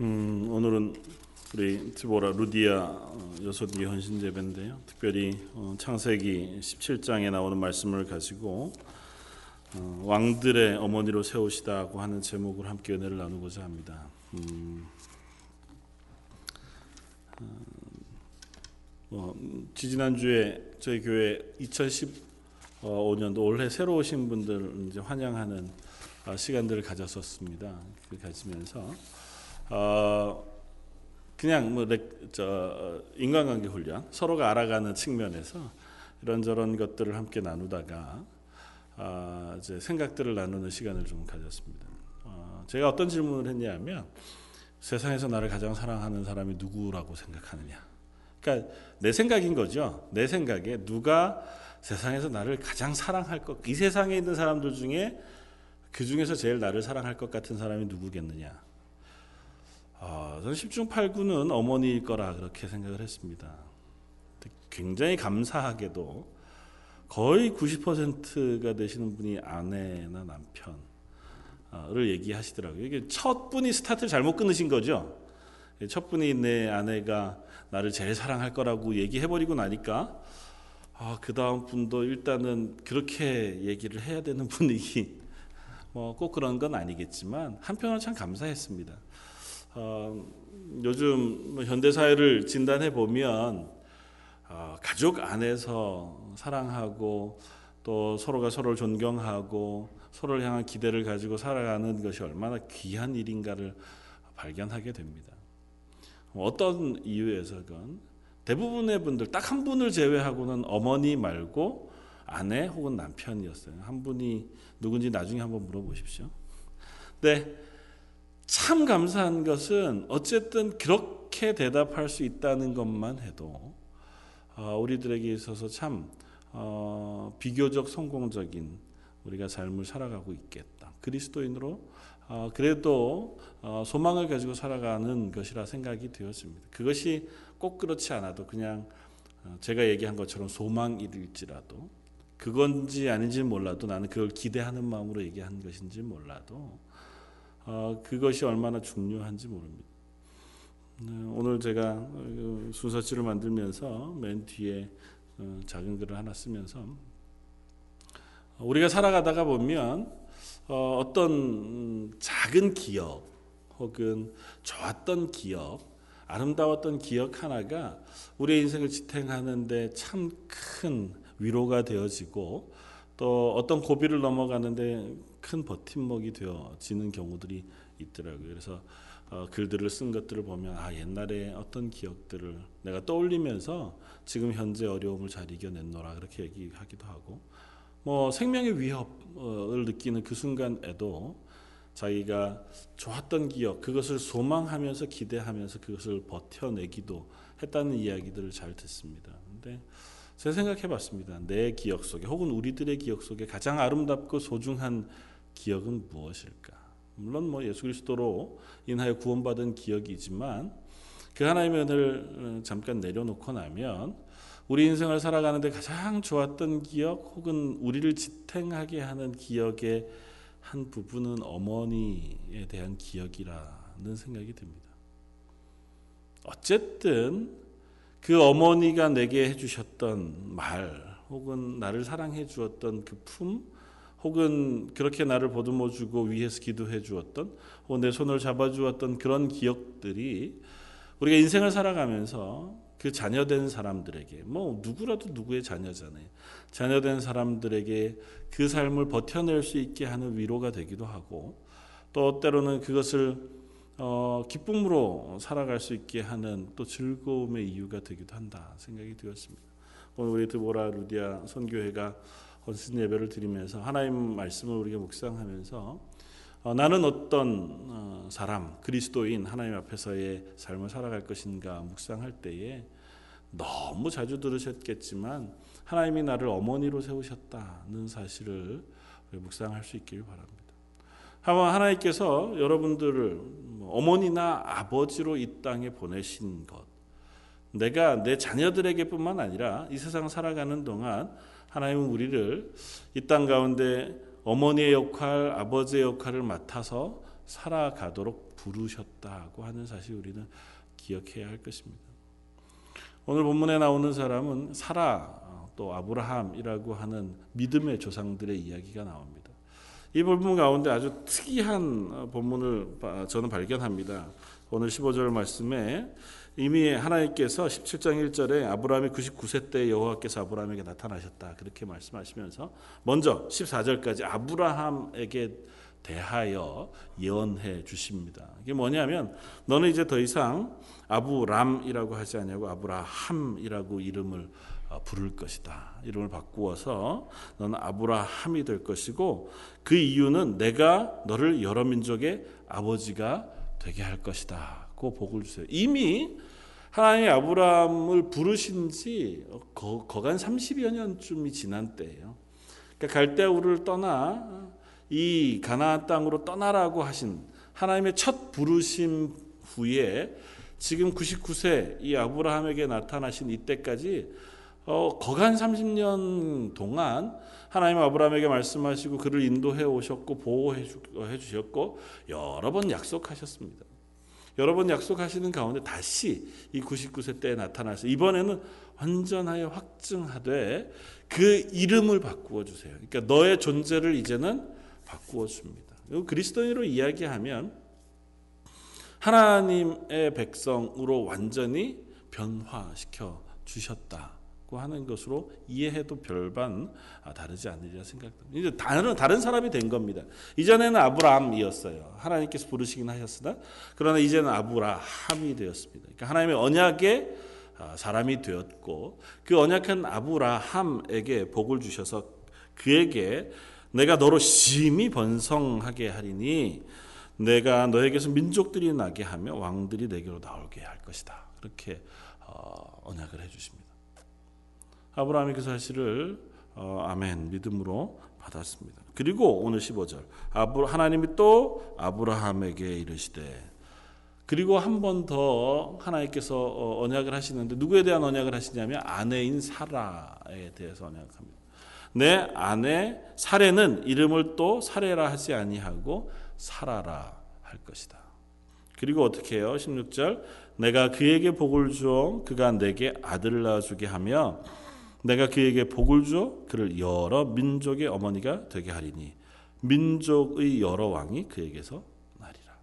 음, 오늘은 우리 디보라 루디아 어, 여섯기 헌신 예배인데요. 특별히 어, 창세기 17장에 나오는 말씀을 가지고 어, 왕들의 어머니로 세우시다고 하는 제목을 함께 은혜를 나누고자 합니다. 음, 어, 지지난 주에 저희 교회 2015년도 올해 새로 오신 분들 이제 환영하는 어, 시간들을 가졌었습니다. 그 가지면서 어, 그냥 뭐 저 인간관계 훈련 서로가 알아가는 측면에서 이런저런 것들을 함께 나누다가 어, 이제 생각들을 나누는 시간을 좀 가졌습니다. 어, 제가 어떤 질문을 했냐면 세상에서 나를 가장 사랑하는 사람이 누구라고 생각하느냐. 그러니까 내 생각인 거죠. 내 생각에 누가 세상에서 나를 가장 사랑할 것, 이 세상에 있는 사람들 중에 그 중에서 제일 나를 사랑할 것 같은 사람이 누구겠느냐. 어, 저는 10중 8구는 어머니일 거라 그렇게 생각을 했습니다. 굉장히 감사하게도 거의 90%가 되시는 분이 아내나 남편을 얘기하시더라고요. 이게 첫 분이 스타트를 잘못 끊으신 거죠. 첫 분이 내 아내가 나를 제일 사랑할 거라고 얘기해버리고 나니까 아, 그 다음 분도 일단은 그렇게 얘기를 해야 되는 분위기 뭐 꼭 그런 건 아니겠지만 한편으로 참 감사했습니다. 어, 요즘 뭐 현대 사회를 진단해 보면 어, 가족 안에서 사랑하고 또 서로가 서로를 존경하고 서로를 향한 기대를 가지고 살아가는 것이 얼마나 귀한 일인가를 발견하게 됩니다. 어떤 이유에서건 대부분의 분들 딱 한 분을 제외하고는 어머니 말고 아내 혹은 남편이었어요. 한 분이 누군지 나중에 한번 물어보십시오. 네. 참 감사한 것은 어쨌든 그렇게 대답할 수 있다는 것만 해도 어, 우리들에게 있어서 참 어, 비교적 성공적인 우리가 삶을 살아가고 있겠다. 그리스도인으로 어, 그래도 소망을 가지고 살아가는 것이라 생각이 되었습니다. 그것이 꼭 그렇지 않아도 그냥 제가 얘기한 것처럼 소망일지라도 그건지 아닌지 몰라도 나는 그걸 기대하는 마음으로 얘기한 것인지 몰라도 어, 그것이 얼마나 중요한지 모릅니다. 네, 오늘 제가 어, 순서지를 만들면서 맨 뒤에 어, 작은 글을 하나 쓰면서 우리가 살아가다가 보면 어떤 작은 기억 혹은 좋았던 기억, 아름다웠던 기억 하나가 우리의 인생을 지탱하는데 참 큰 위로가 되어지고 또 어떤 고비를 넘어가는데 큰 버팀목이 되어지는 경우들이 있더라고요. 그래서 어, 글들을 쓴 것들을 보면 아 옛날에 어떤 기억들을 내가 떠올리면서 지금 현재 어려움을 잘 이겨냈노라 그렇게 얘기하기도 하고 뭐 생명의 위협을 느끼는 그 순간에도 자기가 좋았던 기억 그것을 소망하면서 기대하면서 그것을 버텨내기도 했다는 이야기들을 잘 듣습니다. 근데 제가 생각해 봤습니다. 내 기억 속에 혹은 우리들의 기억 속에 가장 아름답고 소중한 기억은 무엇일까? 물론 뭐 예수 그리스도로 인하여 구원받은 기억이지만 그 하나님의 은혜를 어, 잠깐 내려놓고 나면 우리 인생을 살아가는데 가장 좋았던 기억 혹은 우리를 지탱하게 하는 기억의 한 부분은 어머니에 대한 기억이라는 생각이 듭니다. 어쨌든 그 어머니가 내게 해주셨던 말 혹은 나를 사랑해 주었던 그 품, 혹은 그렇게 나를 보듬어 주고 위에서 기도해 주었던 혹은 내 손을 잡아 주었던 그런 기억들이 우리가 인생을 살아가면서 그 자녀된 사람들에게 뭐 누구라도 누구의 자녀잖아요. 자녀된 사람들에게 그 삶을 버텨낼 수 있게 하는 위로가 되기도 하고 또 때로는 그것을 어, 기쁨으로 살아갈 수 있게 하는 또 즐거움의 이유가 되기도 한다 생각이 되었습니다. 오늘 우리 드보라 루디아 선교회가 헌신 예배를 드리면서 하나님 말씀을 우리가 묵상하면서 어, 나는 어떤 어, 사람 그리스도인 하나님 앞에서의 삶을 살아갈 것인가 묵상할 때에 너무 자주 들으셨겠지만 하나님이 나를 어머니로 세우셨다는 사실을 묵상할 수 있기를 바랍니다. 아마 하나님께서 여러분들을 어머니나 아버지로 이 땅에 보내신 것, 내가 내 자녀들에게뿐만 아니라 이 세상 살아가는 동안 하나님은 우리를 이 땅 가운데 어머니의 역할, 아버지의 역할을 맡아서 살아가도록 부르셨다고 하는 사실 우리는 기억해야 할 것입니다. 오늘 본문에 나오는 사람은 사라 또 아브라함이라고 하는 믿음의 조상들의 이야기가 나옵니다. 이 본문 가운데 아주 특이한 본문을 저는 발견합니다. 오늘 15절 말씀에 이미 하나님께서 17장 1절에 아브라함이 99세 때 여호와께서 아브라함에게 나타나셨다. 그렇게 말씀하시면서 먼저 14절까지 아브라함에게 대하여 예언해 주십니다. 이게 뭐냐면 너는 이제 더 이상 아브람이라고 하지 않냐고 아브라함이라고 이름을 어, 부를 것이다. 이름을 바꾸어서 너는 아브라함이 될 것이고 그 이유는 내가 너를 여러 민족의 아버지가 되게 할 것이다. 고 복을 주세요. 이미 하나님이 아브라함을 부르신 지 거, 간 30여 년쯤이 지난 때예요. 그러니까 갈대우를 떠나 이 가나안 땅으로 떠나라고 하신 하나님의 첫 부르심 후에 지금 99세 이 아브라함에게 나타나신 이때까지 어, 거간 30년 동안 하나님 아브라함에게 말씀하시고 그를 인도해 오셨고 보호해 주셨고 여러 번 약속하셨습니다. 여러 번 약속하시는 가운데 다시 이 99세 때에 나타나서 이번에는 완전하여 확증하되 그 이름을 바꾸어 주세요. 그러니까 너의 존재를 이제는 바꾸어 줍니다. 그리스도인으로 이야기하면 하나님의 백성으로 완전히 변화시켜 주셨다 고 하는 것으로 이해해도 별반 다르지 않으리라 생각됩니다. 이제 다른 다른 사람이 된 겁니다. 이전에는 아브라함이었어요. 하나님께서 부르시긴 하셨으나 그러나 이제는 아브라함이 되었습니다. 그러니까 하나님의 언약의 사람이 되었고 그 언약한 아브라함에게 복을 주셔서 그에게 내가 너로 심히 번성하게 하리니 내가 너에게서 민족들이 나게 하며 왕들이 내게로 나오게 할 것이다. 그렇게 어, 언약을 해 주십니다. 아브라함이 그 사실을 어, 아멘 믿음으로 받았습니다. 그리고 오늘 15절 아브, 하나님이 또 아브라함에게 이르시되 그리고 한 번 더 하나님께서 어, 언약을 하시는데 누구에 대한 언약을 하시냐면 아내인 사라에 대해서 언약합니다. 내 아내 사례는 이름을 또 사례라 하지 아니하고 살아라 할 것이다. 그리고 어떻게 해요? 16절 내가 그에게 복을 주어 그가 내게 아들을 낳아주게 하며 내가 그에게 복을 주어 그를 여러 민족의 어머니가 되게 하리니 민족의 여러 왕이 그에게서 나리라.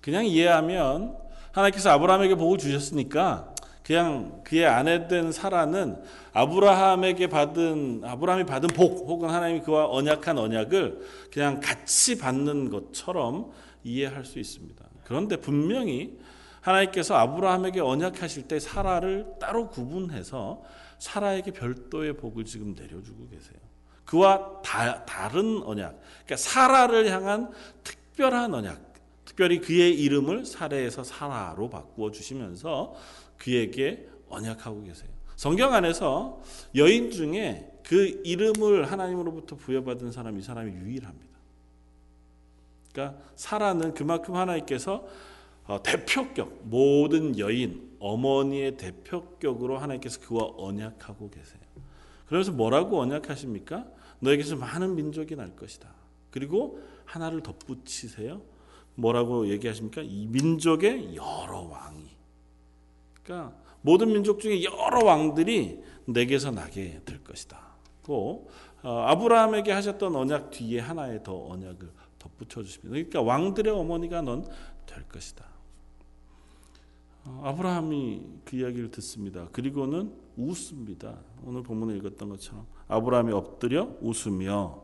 그냥 이해하면 하나님께서 아브라함에게 복을 주셨으니까 그냥 그의 아내 된 사라는 아브라함에게 받은 아브라함이 받은 복 혹은 하나님이 그와 언약한 언약을 그냥 같이 받는 것처럼 이해할 수 있습니다. 그런데 분명히 하나님께서 아브라함에게 언약하실 때 사라를 따로 구분해서 사라에게 별도의 복을 지금 내려주고 계세요. 그와 다, 다른 언약, 그러니까 사라를 향한 특별한 언약, 특별히 그의 이름을 사례에서 사라로 바꾸어 주시면서 그에게 언약하고 계세요. 성경 안에서 여인 중에 그 이름을 하나님으로부터 부여받은 사람이 이 사람이 유일합니다. 그러니까 사라는 그만큼 하나님께서 어, 대표격 모든 여인 어머니의 대표격으로 하나님께서 그와 언약하고 계세요. 그래서 뭐라고 언약하십니까? 너에게서 많은 민족이 날 것이다. 그리고 하나를 덧붙이세요. 뭐라고 얘기하십니까? 이 민족의 여러 왕이 그러니까 모든 민족 중에 여러 왕들이 내게서 나게 될 것이다. 고 어, 아브라함에게 하셨던 언약 뒤에 하나의 더 언약을 덧붙여 주십니다. 그러니까 왕들의 어머니가 넌 될 것이다. 어, 아브라함이 그 이야기를 듣습니다. 그리고는 웃습니다. 오늘 본문에 읽었던 것처럼 아브라함이 엎드려 웃으며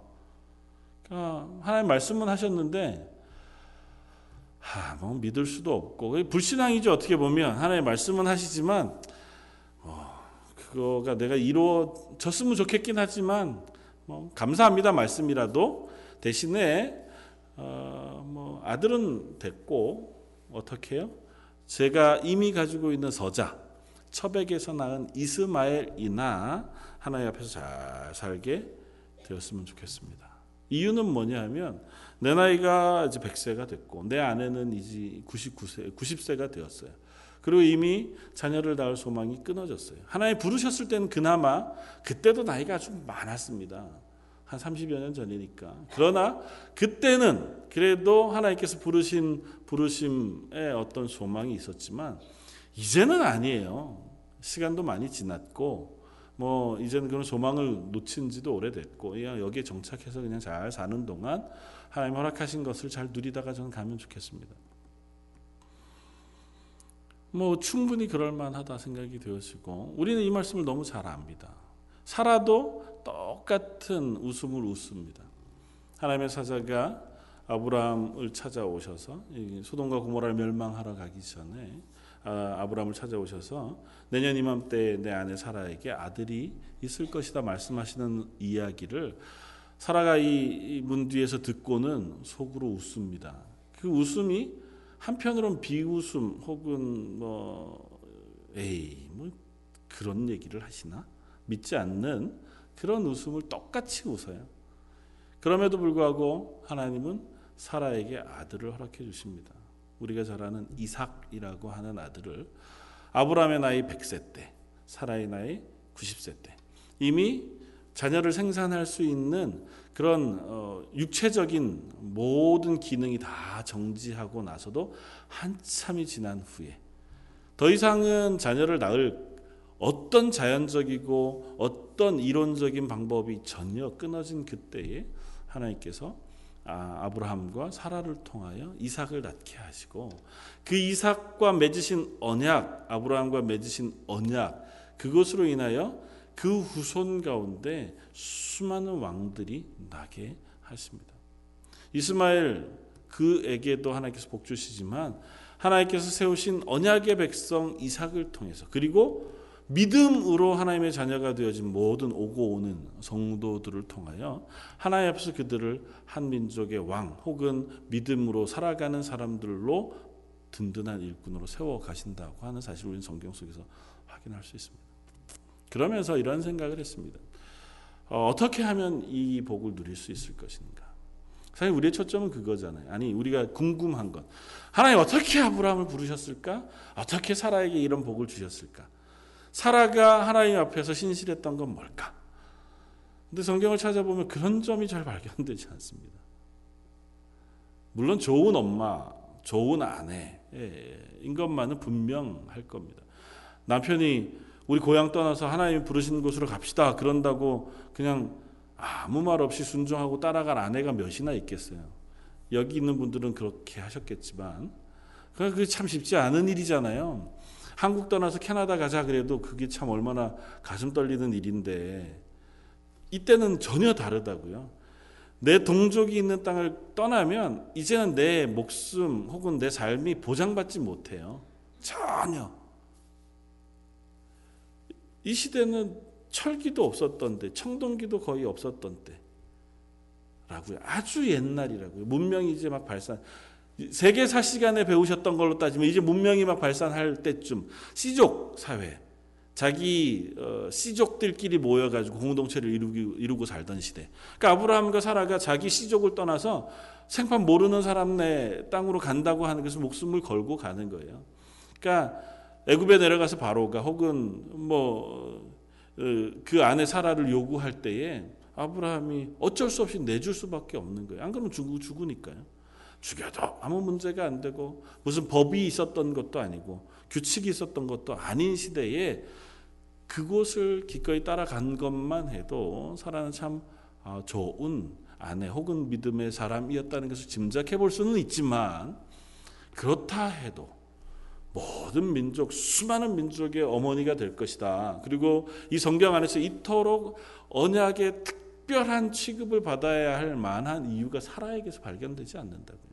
그러니까 하나님 말씀은 하셨는데 하, 뭐 믿을 수도 없고 불신앙이죠 어떻게 보면 하나님 말씀은 하시지만 어, 그거가 내가 이루어졌으면 좋겠긴 하지만 뭐 감사합니다 말씀이라도 대신에 어, 뭐 아들은 됐고 어떻게 해요? 제가 이미 가지고 있는 서자 처백에서 낳은 이스마엘이나 하나님 앞에서 잘 살게 되었으면 좋겠습니다. 이유는 뭐냐면 내 나이가 이제 100세가 됐고 내 아내는 이제 99세, 90세가 되었어요. 그리고 이미 자녀를 낳을 소망이 끊어졌어요. 하나님 부르셨을 때는 그나마 그때도 나이가 좀 많았습니다. 한 30여 년 전이니까. 그러나 그때는 그래도 하나님께서 부르신 부르심에 어떤 소망이 있었지만 이제는 아니에요. 시간도 많이 지났고 뭐 이제는 그런 소망을 놓친 지도 오래됐고 그냥 여기에 정착해서 그냥 잘 사는 동안 하나님 허락하신 것을 잘 누리다가 저는 가면 좋겠습니다. 뭐 충분히 그럴 만하다 생각이 되어지고 우리는 이 말씀을 너무 잘 압니다. 살아도 똑같은 웃음을 웃습니다. 하나님의 사자가 아브라함을 찾아오셔서 소돔과 고모라를 멸망하러 가기 전에 아, 아브라함을 찾아오셔서 내년 이맘때 내 아내 사라에게 아들이 있을 것이다 말씀하시는 이야기를 사라가 이 문 뒤에서 듣고는 속으로 웃습니다. 그 웃음이 한편으로는 비웃음 혹은 뭐 에이 뭐 그런 얘기를 하시나 믿지 않는 그런 웃음을 똑같이 웃어요. 그럼에도 불구하고 하나님은 사라에게 아들을 허락해 주십니다. 우리가 잘 아는 이삭이라고 하는 아들을 아브라함의 나이 100세 때, 사라의 나이 90세 때 이미 자녀를 생산할 수 있는 그런 어, 육체적인 모든 기능이 다 정지하고 나서도 한참이 지난 후에 더 이상은 자녀를 낳을 어떤 자연적이고 어떤 이론적인 방법이 전혀 끊어진 그때에 하나님께서 아, 브라함과 사라를 통하여 이삭을 낳게 하시고 그 이삭과 맺으신 언약 아브라함과 맺으신 언약 그것으로 인하여 그 후손 가운데 수많은 왕들이 나게 하십니다. 이스마엘 그에게도 하나님께서 복 주시지만 하나님께서 세우신 언약의 백성 이삭을 통해서 그리고 믿음으로 하나님의 자녀가 되어진 모든 오고 오는 성도들을 통하여 하나님 앞에서 그들을 한 민족의 왕 혹은 믿음으로 살아가는 사람들로 든든한 일꾼으로 세워 가신다고 하는 사실을 우리는 성경 속에서 확인할 수 있습니다. 그러면서 이런 생각을 했습니다. 어, 떻게 하면 이 복을 누릴 수 있을 것인가? 사실 우리의 초점은 그거잖아요. 아니 우리가 궁금한 것. 하나님 어떻게 아브라함을 부르셨을까? 어떻게 사라에게 이런 복을 주셨을까? 사라가 하나님 앞에서 신실했던 건 뭘까? 근데 성경을 찾아보면 그런 점이 잘 발견되지 않습니다. 물론 좋은 엄마, 좋은 아내인 것만은 분명할 겁니다. 남편이 우리 고향 떠나서 하나님 부르시는 곳으로 갑시다. 그런다고 그냥 아무 말 없이 순종하고 따라갈 아내가 몇이나 있겠어요. 여기 있는 분들은 그렇게 하셨겠지만 그게 참 쉽지 않은 일이잖아요. 한국 떠나서 캐나다 가자 그래도 그게 참 얼마나 가슴 떨리는 일인데 이때는 전혀 다르다고요. 내 동족이 있는 땅을 떠나면 이제는 내 목숨 혹은 내 삶이 보장받지 못해요. 전혀. 이 시대는 철기도 없었던 때, 청동기도 거의 없었던 때 라고요. 아주 옛날이라고요. 문명이 이제 막 발산. 세계사 시간에 배우셨던 걸로 따지면 이제 문명이 막 발산할 때쯤 시족 사회 자기 어, 시족들끼리 모여가지고 공동체를 이루기, 이루고 살던 시대. 그러니까 아브라함과 사라가 자기 시족을 떠나서 생판 모르는 사람 내 땅으로 간다고 하는 것을 목숨을 걸고 가는 거예요. 그러니까 애굽에 내려가서 바로가 혹은 뭐그 어, 안에 사라를 요구할 때에 아브라함이 어쩔 수 없이 내줄 수밖에 없는 거예요. 안 그러면 죽, 죽으니까요. 죽여도 아무 문제가 안 되고 무슨 법이 있었던 것도 아니고 규칙이 있었던 것도 아닌 시대에 그곳을 기꺼이 따라간 것만 해도 사라는 참 아, 좋은 아내 혹은 믿음의 사람이었다는 것을 짐작해 볼 수는 있지만 그렇다 해도 모든 민족 수많은 민족의 어머니가 될 것이다. 그리고 이 성경 안에서 이토록 언약의 특별한 취급을 받아야 할 만한 이유가 사라에게서 발견되지 않는다고요.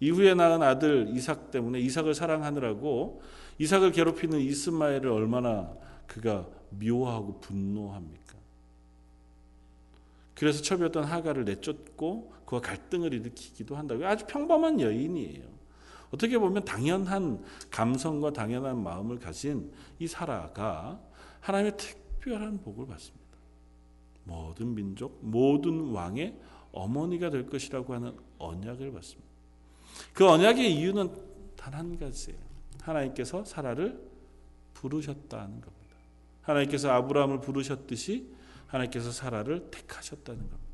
이후에 낳은 아들 이삭 때문에 이삭을 사랑하느라고 이삭을 괴롭히는 이스마엘을 얼마나 그가 미워하고 분노합니까? 그래서 첩이었던 하가를 내쫓고 그와 갈등을 일으키기도 한다고 아주 평범한 여인이에요. 어떻게 보면 당연한 감성과 당연한 마음을 가진 이 사라가 하나님의 특별한 복을 받습니다. 모든 민족, 모든 왕의 어머니가 될 것이라고 하는 언약을 받습니다. 그 언약의 이유는 단 한 가지예요. 하나님께서 사라를 부르셨다는 겁니다. 하나님께서 아브라함을 부르셨듯이 하나님께서 사라를 택하셨다는 겁니다.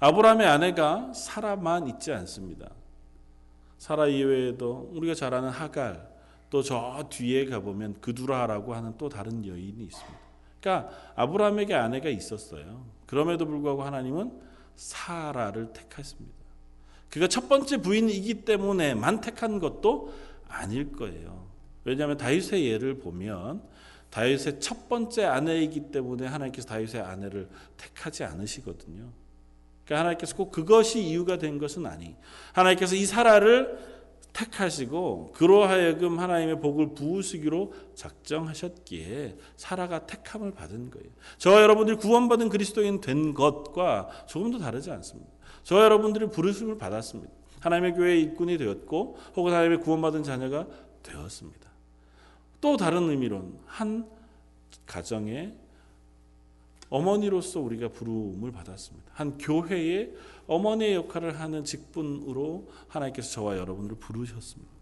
아브라함의 아내가 사라만 있지 않습니다. 사라 이외에도 우리가 잘 아는 하갈 또 저 뒤에 가보면 그두라라고 하는 또 다른 여인이 있습니다. 그러니까 아브라함에게 아내가 있었어요. 그럼에도 불구하고 하나님은 사라를 택했습니다. 그가 첫 번째 부인이기 때문에 만 택한 것도 아닐 거예요. 왜냐하면 다윗의 예를 보면 다윗의 첫 번째 아내이기 때문에 하나님께서 다윗의 아내를 택하지 않으시거든요. 그러니까 하나님께서 꼭 그것이 이유가 된 것은 아니. 하나님께서 이 사라를 택하시고 그로 하여금 하나님의 복을 부으시기로 작정하셨기에 사라가 택함을 받은 거예요. 저 여러분들이 구원받은 그리스도인 된 것과 조금도 다르지 않습니다. 저 여러분들이 부르심을 받았습니다. 하나님의 교회의 일꾼이 되었고 혹은 하나님의 구원받은 자녀가 되었습니다. 또 다른 의미로는 한 가정의 어머니로서 우리가 부름을 받았습니다. 한 교회의 어머니의 역할을 하는 직분으로 하나님께서 저와 여러분을 부르셨습니다.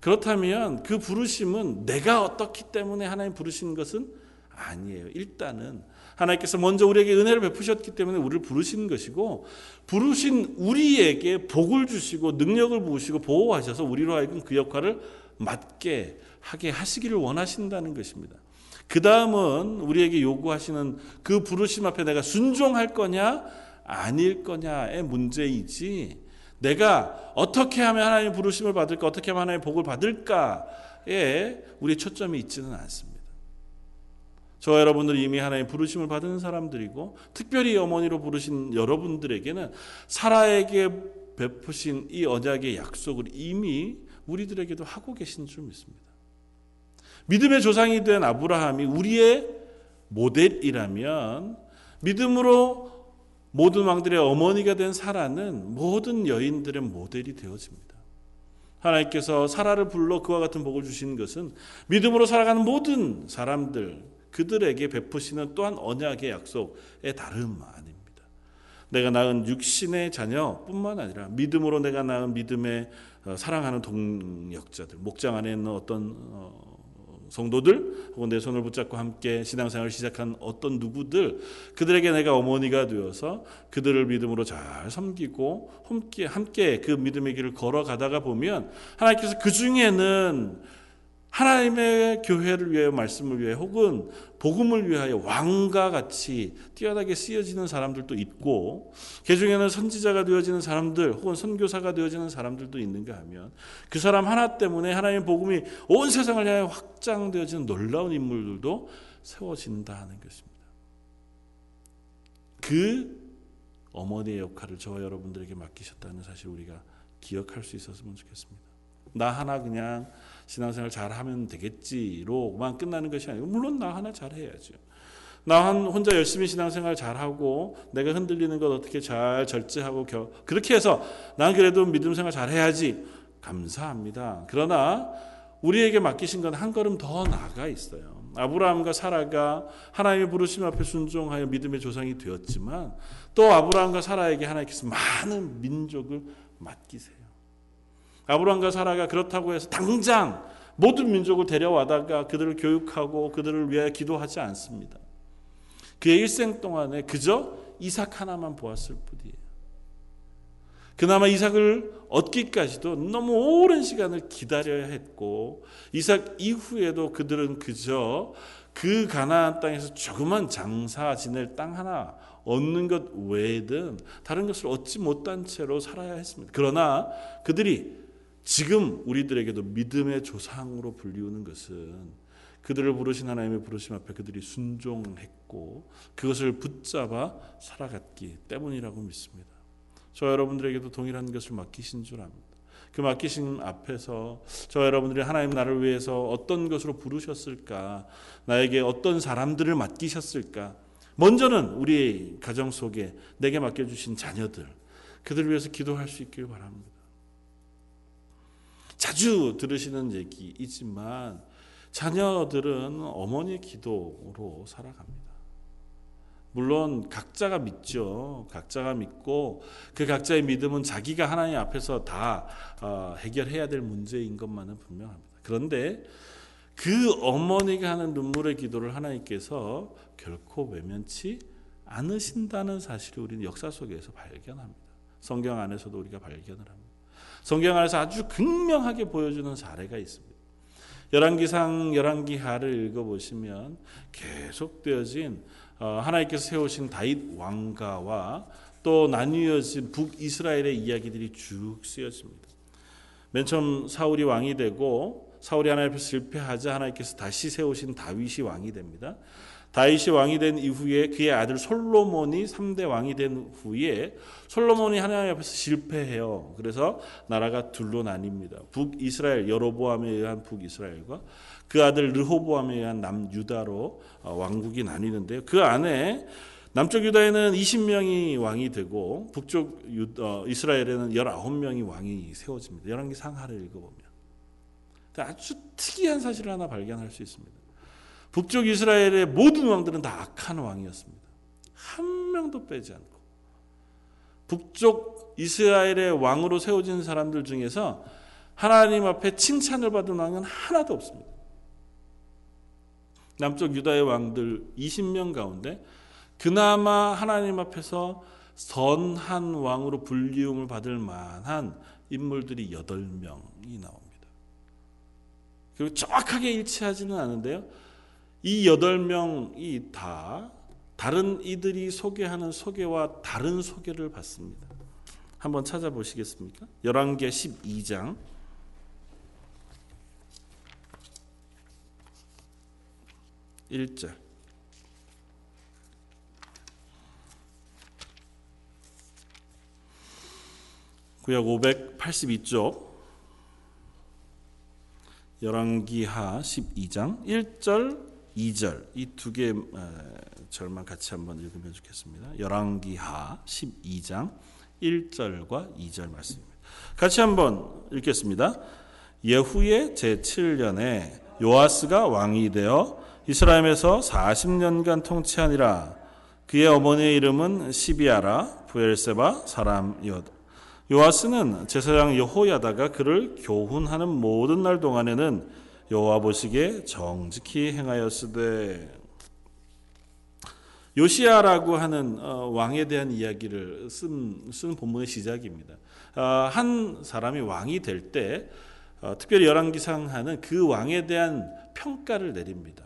그렇다면 그 부르심은 내가 어떻기 때문에 하나님 부르신 것은 아니에요. 일단은 하나님께서 먼저 우리에게 은혜를 베푸셨기 때문에 우리를 부르신 것이고 부르신 우리에게 복을 주시고 능력을 부으시고 보호하셔서 우리로 하여금 그 역할을 맡게 하게 하시기를 원하신다는 것입니다. 그 다음은 우리에게 요구하시는 그 부르심 앞에 내가 순종할 거냐 아닐 거냐의 문제이지 내가 어떻게 하면 하나님 부르심을 받을까 어떻게 하면 하나님 복을 받을까에 우리의 초점이 있지는 않습니다. 저 여러분들 이미 하나님 부르심을 받은 사람들이고 특별히 어머니로 부르신 여러분들에게는 사라에게 베푸신 이 언약의 약속을 이미 우리들에게도 하고 계신 줄 믿습니다. 믿음의 조상이 된 아브라함이 우리의 모델이라면 믿음으로 모든 왕들의 어머니가 된 사라는 모든 여인들의 모델이 되어집니다. 하나님께서 사라를 불러 그와 같은 복을 주신 것은 믿음으로 살아가는 모든 사람들 그들에게 베푸시는 또한 언약의 약속의 다름 아닙니다. 내가 낳은 육신의 자녀뿐만 아니라 믿음으로 내가 낳은 믿음의 어, 사랑하는 동역자들 목장 안에 있는 어떤 어, 성도들 혹은 내 손을 붙잡고 함께 신앙생활을 시작한 어떤 누구들 그들에게 내가 어머니가 되어서 그들을 믿음으로 잘 섬기고 함께 그 믿음의 길을 걸어가다가 보면 하나님께서 그 중에는 하나님의 교회를 위하여 말씀을 위해 혹은 복음을 위하여 왕과 같이 뛰어나게 쓰여지는 사람들도 있고 그 중에는 선지자가 되어지는 사람들 혹은 선교사가 되어지는 사람들도 있는가 하면 그 사람 하나 때문에 하나님의 복음이 온 세상을 향해 확장되어지는 놀라운 인물들도 세워진다 하는 것입니다. 그 어머니의 역할을 저와 여러분들에게 맡기셨다는 사실 우리가 기억할 수 있었으면 좋겠습니다. 나 하나 그냥 신앙생활 잘하면 되겠지로만 끝나는 것이 아니고 물론 나 하나 잘해야죠. 나 혼자 열심히 신앙생활 잘하고 내가 흔들리는 것 어떻게 잘 절제하고 겨, 그렇게 해서 난 그래도 믿음 생활 잘해야지 감사합니다. 그러나 우리에게 맡기신 건 한 걸음 더 나아가 있어요. 아브라함과 사라가 하나님의 부르심 앞에 순종하여 믿음의 조상이 되었지만 또 아브라함과 사라에게 하나님께서 많은 민족을 맡기세요. 아브라함과 사라가 그렇다고 해서 당장 모든 민족을 데려와다가 그들을 교육하고 그들을 위하여 기도하지 않습니다. 그의 일생 동안에 그저 이삭 하나만 보았을 뿐이에요. 그나마 이삭을 얻기까지도 너무 오랜 시간을 기다려야 했고 이삭 이후에도 그들은 그저 그 가나안 땅에서 조그만 장사 지낼 땅 하나 얻는 것 외에든 다른 것을 얻지 못한 채로 살아야 했습니다. 그러나 그들이 지금 우리들에게도 믿음의 조상으로 불리우는 것은 그들을 부르신 하나님의 부르심 앞에 그들이 순종했고 그것을 붙잡아 살아갔기 때문이라고 믿습니다. 저 여러분들에게도 동일한 것을 맡기신 줄 압니다. 그 맡기신 앞에서 저 여러분들이 하나님 나를 위해서 어떤 것으로 부르셨을까? 나에게 어떤 사람들을 맡기셨을까? 먼저는 우리 가정 속에 내게 맡겨주신 자녀들, 그들을 위해서 기도할 수 있길 바랍니다. 자주 들으시는 얘기이지만 자녀들은 어머니의 기도로 살아갑니다. 물론 각자가 믿죠. 각자가 믿고 그 각자의 믿음은 자기가 하나님 앞에서 다 어, 해결해야 될 문제인 것만은 분명합니다. 그런데 그 어머니가 하는 눈물의 기도를 하나님께서 결코 외면치 않으신다는 사실을 우리는 역사 속에서 발견합니다. 성경 안에서도 우리가 발견을 합니다. 성경 안에서 아주 극명하게 보여주는 사례가 있습니다. 열왕기상 열왕기하를 읽어 보시면 계속되어진 어, 하나님께서 세우신 다윗 왕가와 또 나뉘어진 북이스라엘의 이야기들이 쭉 쓰여집니다. 맨 처음 사울이 왕이 되고 사울이 하나님 앞에서 실패하자 하나님께서 다시 세우신 다윗이 왕이 됩니다. 다윗이 왕이 된 이후에 그의 아들 솔로몬이 3대 왕이 된 후에 솔로몬이 하나님 앞에서 실패해요. 그래서 나라가 둘로 나뉩니다. 북이스라엘 여로보암에 의한 북이스라엘과 그 아들 르호보암에 의한 남유다로 어, 왕국이 나뉘는데요. 그 안에 남쪽 유다에는 20명이 왕이 되고 북쪽 어, 이스라엘에는 19명이 왕이 세워집니다. 열왕기 상하를 읽어보면 아주 특이한 사실을 하나 발견할 수 있습니다. 북쪽 이스라엘의 모든 왕들은 다 악한 왕이었습니다. 한 명도 빼지 않고 북쪽 이스라엘의 왕으로 세워진 사람들 중에서 하나님 앞에 칭찬을 받은 왕은 하나도 없습니다. 남쪽 유다의 왕들 20명 가운데 그나마 하나님 앞에서 선한 왕으로 불리움을 받을 만한 인물들이 8명이 나옵니다. 그리고 정확하게 일치하지는 않은데요. 이 8명이 다 다른 이들이 소개하는 소개와 다른 소개를 받습니다. 한번 찾아보시겠습니까? 열왕기 12장 1절 구약 582쪽 열왕기하 12장 1절 2절 이 두 개 절만 같이 한번 읽으면 좋겠습니다. 열왕기하 12장 1절과 2절 말씀입니다. 같이 한번 읽겠습니다. 예후의 제7년에 요아스가 왕이 되어 이스라엘에서 40년간 통치하니라. 그의 어머니의 이름은 시비아라 부엘세바 사람이었다. 요아스는 제사장 여호야다가 그를 교훈하는 모든 날 동안에는 여호와 보시기에 정직히 행하였으되 요시아라고 하는 어, 왕에 대한 이야기를 쓴, 쓴 본문의 시작입니다. 어, 한 사람이 왕이 될때 어, 특별히 열왕기상 하는 그 왕에 대한 평가를 내립니다.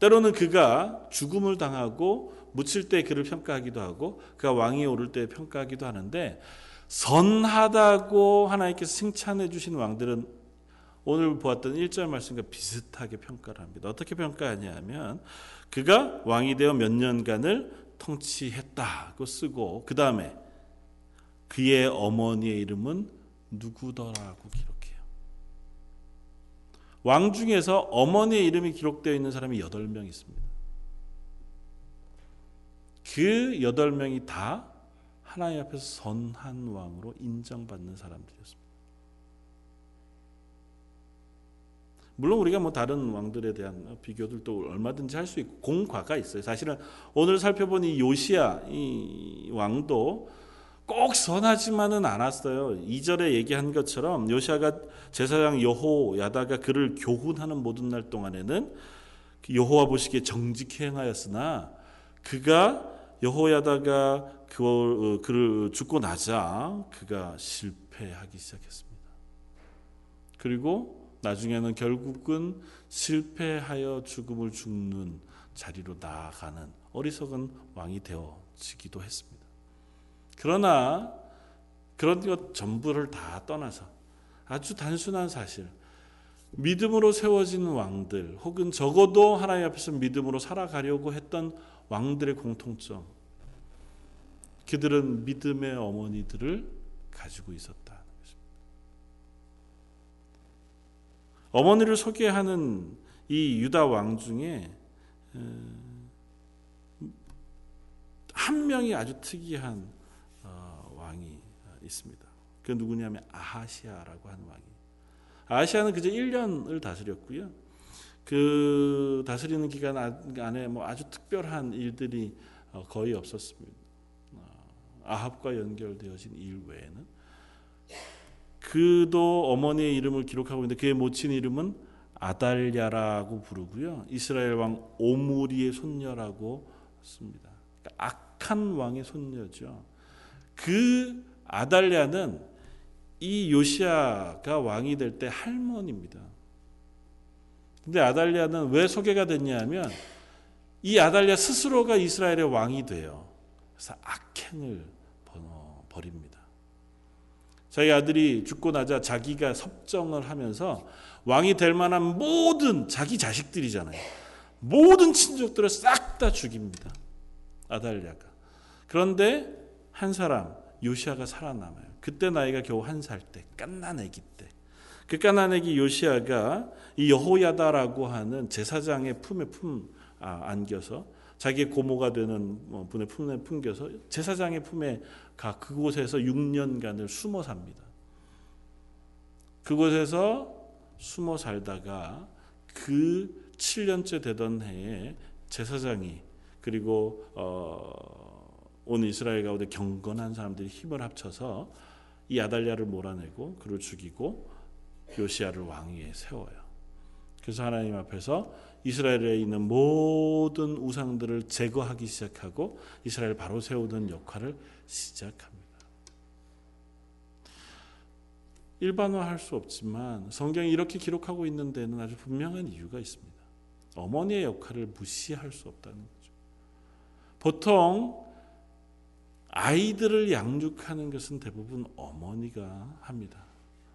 때로는 그가 죽음을 당하고 묻힐 때 그를 평가하기도 하고 그가 왕이 오를 때 평가하기도 하는데 선하다고 하나님께서 칭찬해 주신 왕들은 오늘 보았던 1절 말씀과 비슷하게 평가를 합니다. 어떻게 평가하냐면 그가 왕이 되어 몇 년간을 통치했다고 쓰고 그 다음에 그의 어머니의 이름은 누구더라고 기록해요. 왕 중에서 어머니의 이름이 기록되어 있는 사람이 8명 있습니다. 그 8명이 다 하나님 앞에서 선한 왕으로 인정받는 사람들이었습니다. 물론 우리가 뭐 다른 왕들에 대한 비교들도 얼마든지 할 수 있고 공과가 있어요. 사실은 오늘 살펴본 이 요시야 이 왕도 꼭 선하지만은 않았어요. 2절에 얘기한 것처럼 요시아가 제사장 여호야다가 그를 교훈하는 모든 날 동안에는 그 여호와 보시기에 정직히 행하였으나 그가 여호야다가 그, 어, 그를 죽고 나자 그가 실패하기 시작했습니다. 그리고 나중에는 결국은 실패하여 죽음을 죽는 자리로 나아가는 어리석은 왕이 되어지기도 했습니다. 그러나 그런 것 전부를 다 떠나서 아주 단순한 사실, 믿음으로 세워진 왕들, 혹은 적어도 하나님 앞에서 믿음으로 살아가려고 했던 왕들의 공통점, 그들은 믿음의 어머니들을 가지고 있었다. 어머니를 소개하는 이 유다 왕 중에 한 명이 아주 특이한 어, 왕이 있습니다. 그 누구냐면 아하시아라고 하는 왕이. 아하시아는 그저 1년을 다스렸고요. 그 다스리는 기간 안에 뭐 아주 특별한 일들이 어, 거의 없었습니다. 아합과 연결되어진 일 외에는 그도 어머니의 이름을 기록하고 있는데 그의 모친 이름은 아달랴라고 부르고요. 이스라엘 왕 오므리의 손녀라고 씁니다. 그러니까 악한 왕의 손녀죠. 그 아달랴는 이 요시아가 왕이 될 때 할머니입니다. 근데 아달랴는 왜 소개가 됐냐면 이 아달랴 스스로가 이스라엘의 왕이 돼요. 그래서 악행을 벌입니다. 자기 아들이 죽고 나자 자기가 섭정을 하면서 왕이 될 만한 모든 자기 자식들이잖아요. 모든 친족들을 싹 다 죽입니다. 아달랴가. 그런데 한 사람 요시아가 살아남아요. 그때 나이가 겨우 한 살 때, 깐난애기 때. 그 깐난애기 요시아가 이 여호야다라고 하는 제사장의 품에 품 아, 안겨서 자기의 고모가 되는 뭐 분의 품에 품겨서 제사장의 품에 가 그곳에서 6년간을 숨어 삽니다. 그곳에서 숨어 살다가 그 7년째 되던 해에 제사장이 그리고 어, 온 이스라엘 가운데 경건한 사람들이 힘을 합쳐서 이 아달랴를 몰아내고 그를 죽이고 요시아를 왕위에 세워요. 그래서 하나님 앞에서 이스라엘에 있는 모든 우상들을 제거하기 시작하고 이스라엘 바로 세우는 역할을 시작합니다. 일반화할 수 없지만 성경이 이렇게 기록하고 있는 데는 아주 분명한 이유가 있습니다. 어머니의 역할을 무시할 수 없다는 거죠. 보통 아이들을 양육하는 것은 대부분 어머니가 합니다.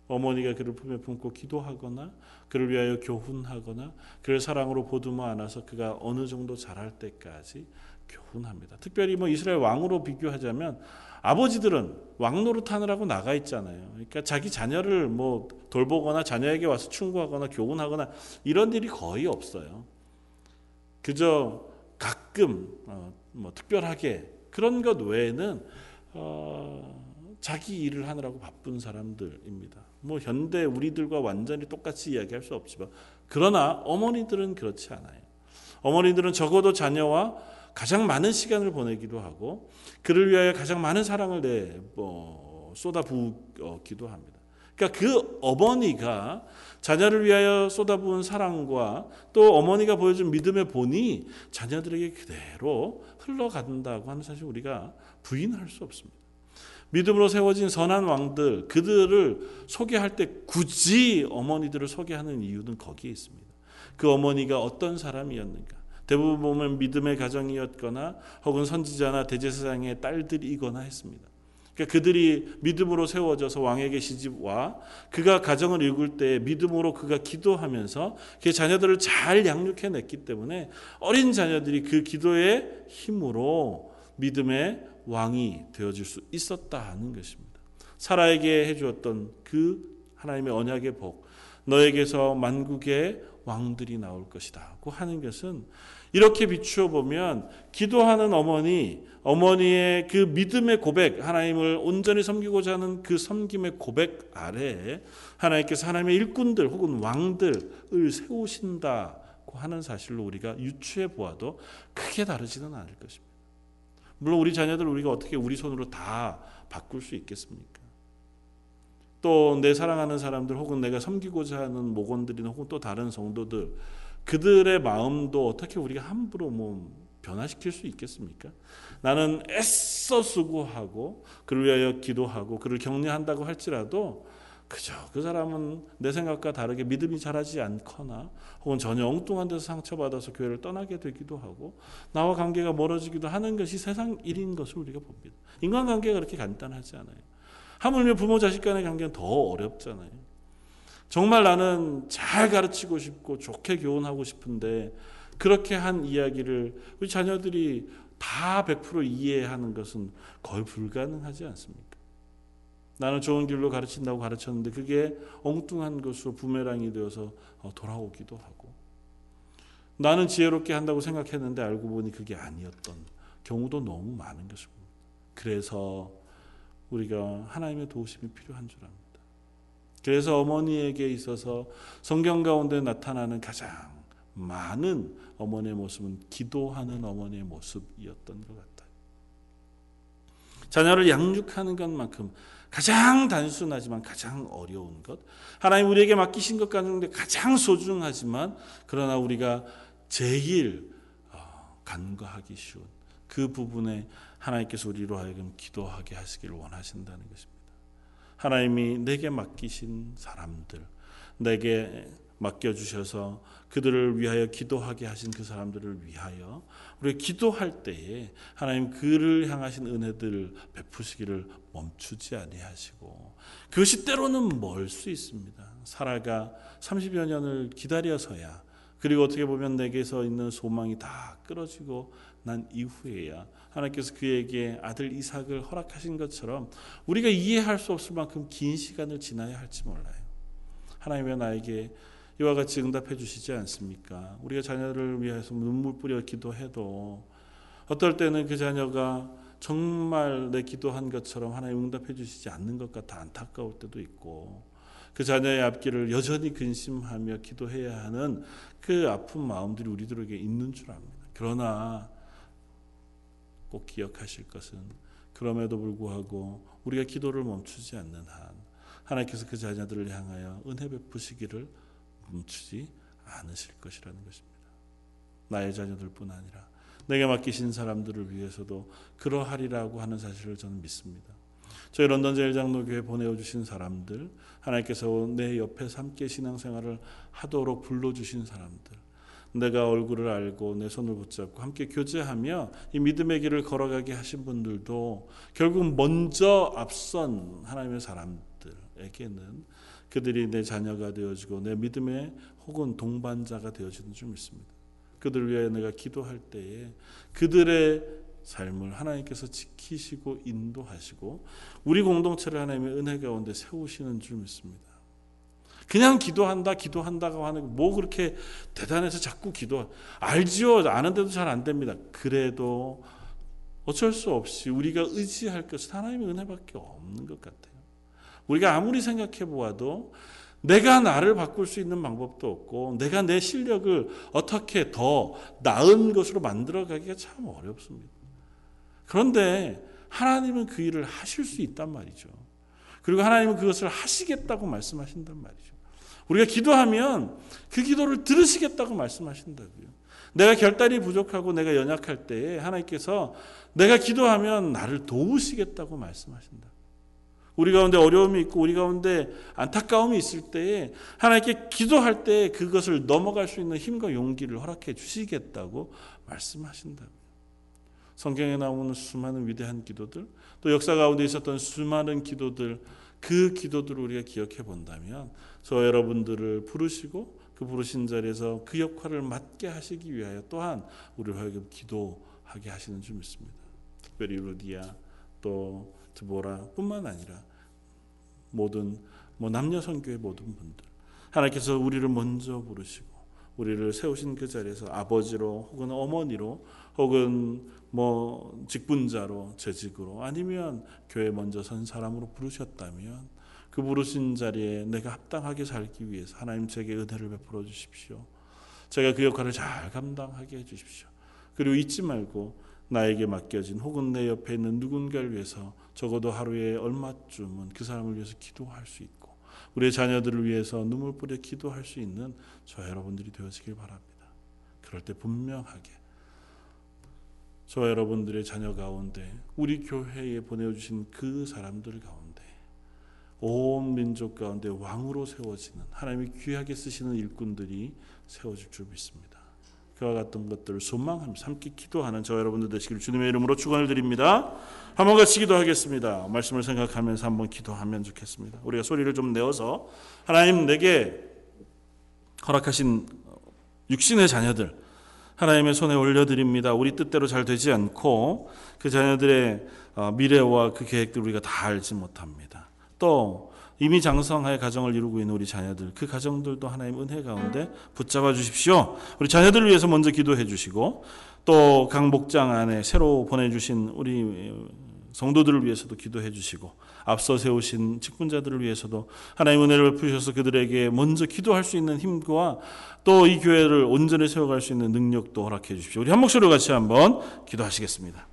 어머니가 그를 품에 품고 기도하거나 그를 위하여 교훈하거나 그를 사랑으로 보듬어 안아서 그가 어느 정도 자랄 때까지 교훈합니다. 특별히 뭐 이스라엘 왕으로 비교하자면 아버지들은 왕 노릇 하느라고 나가 있잖아요. 그러니까 자기 자녀를 뭐 돌보거나 자녀에게 와서 충고하거나 교훈하거나 이런 일이 거의 없어요. 그저 가끔 어, 뭐 특별하게 그런 것 외에는 어, 자기 일을 하느라고 바쁜 사람들입니다. 뭐 현대 우리들과 완전히 똑같이 이야기할 수 없지만 그러나 어머니들은 그렇지 않아요. 어머니들은 적어도 자녀와 가장 많은 시간을 보내기도 하고 그를 위하여 가장 많은 사랑을 내 뭐, 쏟아부기도 합니다. 그러니까 그 어머니가 자녀를 위하여 쏟아부은 사랑과 또 어머니가 보여준 믿음의 본이 자녀들에게 그대로 흘러간다고 하는 사실 우리가 부인할 수 없습니다. 믿음으로 세워진 선한 왕들 그들을 소개할 때 굳이 어머니들을 소개하는 이유는 거기에 있습니다. 그 어머니가 어떤 사람이었는가? 대부분 보면 믿음의 가정이었거나 혹은 선지자나 대제사장의 딸들이거나 했습니다. 그러니까 그들이 믿음으로 세워져서 왕에게 시집와 그가 가정을 이룰 때 믿음으로 그가 기도하면서 그 자녀들을 잘 양육해냈기 때문에 어린 자녀들이 그 기도의 힘으로 믿음의 왕이 되어질 수 있었다 하는 것입니다. 사라에게 해주었던 그 하나님의 언약의 복, 너에게서 만국의 왕들이 나올 것이다고 하는 것은 이렇게 비추어 보면 기도하는 어머니, 어머니의 그 믿음의 고백, 하나님을 온전히 섬기고자 하는 그 섬김의 고백 아래에 하나님께서 하나님의 일꾼들 혹은 왕들을 세우신다고 하는 사실로 우리가 유추해 보아도 크게 다르지는 않을 것입니다. 물론 우리 자녀들 우리가 어떻게 우리 손으로 다 바꿀 수 있겠습니까? 또 내 사랑하는 사람들 혹은 내가 섬기고자 하는 목원들이나 혹은 또 다른 성도들 그들의 마음도 어떻게 우리가 함부로 뭐 변화시킬 수 있겠습니까? 나는 애써 수고하고 그를 위하여 기도하고 그를 격려한다고 할지라도 그죠. 그 사람은 내 생각과 다르게 믿음이 자라지 않거나 혹은 전혀 엉뚱한 데서 상처받아서 교회를 떠나게 되기도 하고 나와 관계가 멀어지기도 하는 것이 세상 일인 것을 우리가 봅니다. 인간관계가 그렇게 간단하지 않아요. 하물며 부모 자식 간의 관계는 더 어렵잖아요. 정말 나는 잘 가르치고 싶고 좋게 교훈하고 싶은데 그렇게 한 이야기를 우리 자녀들이 다 100% 이해하는 것은 거의 불가능하지 않습니까? 나는 좋은 길로 가르친다고 가르쳤는데 그게 엉뚱한 것으로 부메랑이 되어서 어, 돌아오기도 하고 나는 지혜롭게 한다고 생각했는데 알고 보니 그게 아니었던 경우도 너무 많은 것입니다. 그래서 우리가 하나님의 도우심이 필요한 줄 압니다. 그래서 어머니에게 있어서 성경 가운데 나타나는 가장 많은 어머니의 모습은 기도하는 어머니의 모습이었던 것 같아요. 자녀를 양육하는 것만큼 가장 단순하지만 가장 어려운 것. 하나님 우리에게 맡기신 것 가운데 가장 소중하지만 그러나 우리가 제일 어, 간과하기 쉬운 그 부분에 하나님께서 우리로 하여금 기도하게 하시기를 원하신다는 것입니다. 하나님이 내게 맡기신 사람들, 내게 맡겨주셔서 그들을 위하여 기도하게 하신 그 사람들을 위하여 우리가 기도할 때에 하나님 그를 향하신 은혜들을 베푸시기를 멈추지 아니하시고 그것이 때로는 멀 수 있습니다. 사라가 30여 년을 기다려서야 그리고 어떻게 보면 내게서 있는 소망이 다 끊어지고 난 이후에야 하나님께서 그에게 아들 이삭을 허락하신 것처럼 우리가 이해할 수 없을 만큼 긴 시간을 지나야 할지 몰라요. 하나님의 나에게 이와 같이 응답해 주시지 않습니까? 우리가 자녀를 위해서 눈물 뿌려 기도해도 어떨 때는 그 자녀가 정말 내 기도한 것처럼 하나님 응답해 주시지 않는 것 같아 안타까울 때도 있고 그 자녀의 앞길을 여전히 근심하며 기도해야 하는 그 아픈 마음들이 우리들에게 있는 줄 압니다. 그러나 꼭 기억하실 것은 그럼에도 불구하고 우리가 기도를 멈추지 않는 한 하나님께서 그 자녀들을 향하여 은혜 베푸시기를 멈추지 않으실 것이라는 것입니다. 나의 자녀들뿐 아니라 내게 맡기신 사람들을 위해서도 그러하리라고 하는 사실을 저는 믿습니다. 저희 런던 제일장로교회 보내주신 사람들, 하나님께서 내 옆에서 함께 신앙생활을 하도록 불러 주신 사람들, 내가 얼굴을 알고 내 손을 붙잡고 함께 교제하며 이 믿음의 길을 걸어가게 하신 분들도 결국 먼저 앞선 하나님의 사람들에게는 그들이 내 자녀가 되어지고 내 믿음의 혹은 동반자가 되어지는 줄 믿습니다. 그들을 위해 내가 기도할 때에 그들의 삶을 하나님께서 지키시고 인도하시고 우리 공동체를 하나님의 은혜 가운데 세우시는 줄 믿습니다. 그냥 기도한다, 기도한다고 하는 뭐 그렇게 대단해서 자꾸 기도 알지요, 아는데도 잘 안 됩니다. 그래도 어쩔 수 없이 우리가 의지할 것은 하나님의 은혜밖에 없는 것 같아요. 우리가 아무리 생각해 보아도 내가 나를 바꿀 수 있는 방법도 없고 내가 내 실력을 어떻게 더 나은 것으로 만들어 가기가 참 어렵습니다. 그런데 하나님은 그 일을 하실 수 있단 말이죠. 그리고 하나님은 그것을 하시겠다고 말씀하신단 말이죠. 우리가 기도하면 그 기도를 들으시겠다고 말씀하신다고요. 내가 결단이 부족하고 내가 연약할 때에 하나님께서 내가 기도하면 나를 도우시겠다고 말씀하신다. 우리 가운데 어려움이 있고 우리 가운데 안타까움이 있을 때에 하나님께 기도할 때 그것을 넘어갈 수 있는 힘과 용기를 허락해 주시겠다고 말씀하신다고. 성경에 나오는 수많은 위대한 기도들, 또 역사 가운데 있었던 수많은 기도들, 그 기도들을 우리가 기억해 본다면 저 여러분들을 부르시고 그 부르신 자리에서 그 역할을 맡게 하시기 위하여 또한 우리를 하여금 기도하게 하시는 줄 믿습니다. 특별히 루디아 또 드보라 뿐만 아니라 모든 뭐 남녀 선교의 모든 분들 하나님께서 우리를 먼저 부르시고 우리를 세우신 그 자리에서 아버지로 혹은 어머니로 혹은 뭐 직분자로 재직으로 아니면 교회 먼저 선 사람으로 부르셨다면 그 부르신 자리에 내가 합당하게 살기 위해서 하나님 제게 은혜를 베풀어 주십시오. 제가 그 역할을 잘 감당하게 해 주십시오. 그리고 잊지 말고 나에게 맡겨진 혹은 내 옆에 있는 누군가를 위해서 적어도 하루에 얼마쯤은 그 사람을 위해서 기도할 수 있고 우리의 자녀들을 위해서 눈물 뿌려 기도할 수 있는 저 여러분들이 되어지길 바랍니다. 그럴 때 분명하게 저 여러분들의 자녀 가운데 우리 교회에 보내주신 그 사람들 가운데 온 민족 가운데 왕으로 세워지는 하나님이 귀하게 쓰시는 일꾼들이 세워질 줄 믿습니다. 그와 같은 것들을 소망하면서 함께 기도하는 저 여러분들 되시기를 주님의 이름으로 축원을 드립니다. 한번 같이 기도하겠습니다. 말씀을 생각하면서 한번 기도하면 좋겠습니다. 우리가 소리를 좀 내어서 하나님 내게 허락하신 육신의 자녀들 하나님의 손에 올려드립니다. 우리 뜻대로 잘 되지 않고 그 자녀들의 어, 미래와 그 계획들 우리가 다 알지 못합니다. 또 이미 장성하여 가정을 이루고 있는 우리 자녀들 그 가정들도 하나님 은혜 가운데 붙잡아 주십시오. 우리 자녀들을 위해서 먼저 기도해 주시고 또강 목장 안에 새로 보내주신 우리 성도들을 위해서도 기도해 주시고 앞서 세우신 직분자들을 위해서도 하나님 은혜를 베푸셔서 그들에게 먼저 기도할 수 있는 힘과 또 이 교회를 온전히 세워갈 수 있는 능력도 허락해 주십시오. 우리 한 목소리로 같이 한번 기도하시겠습니다.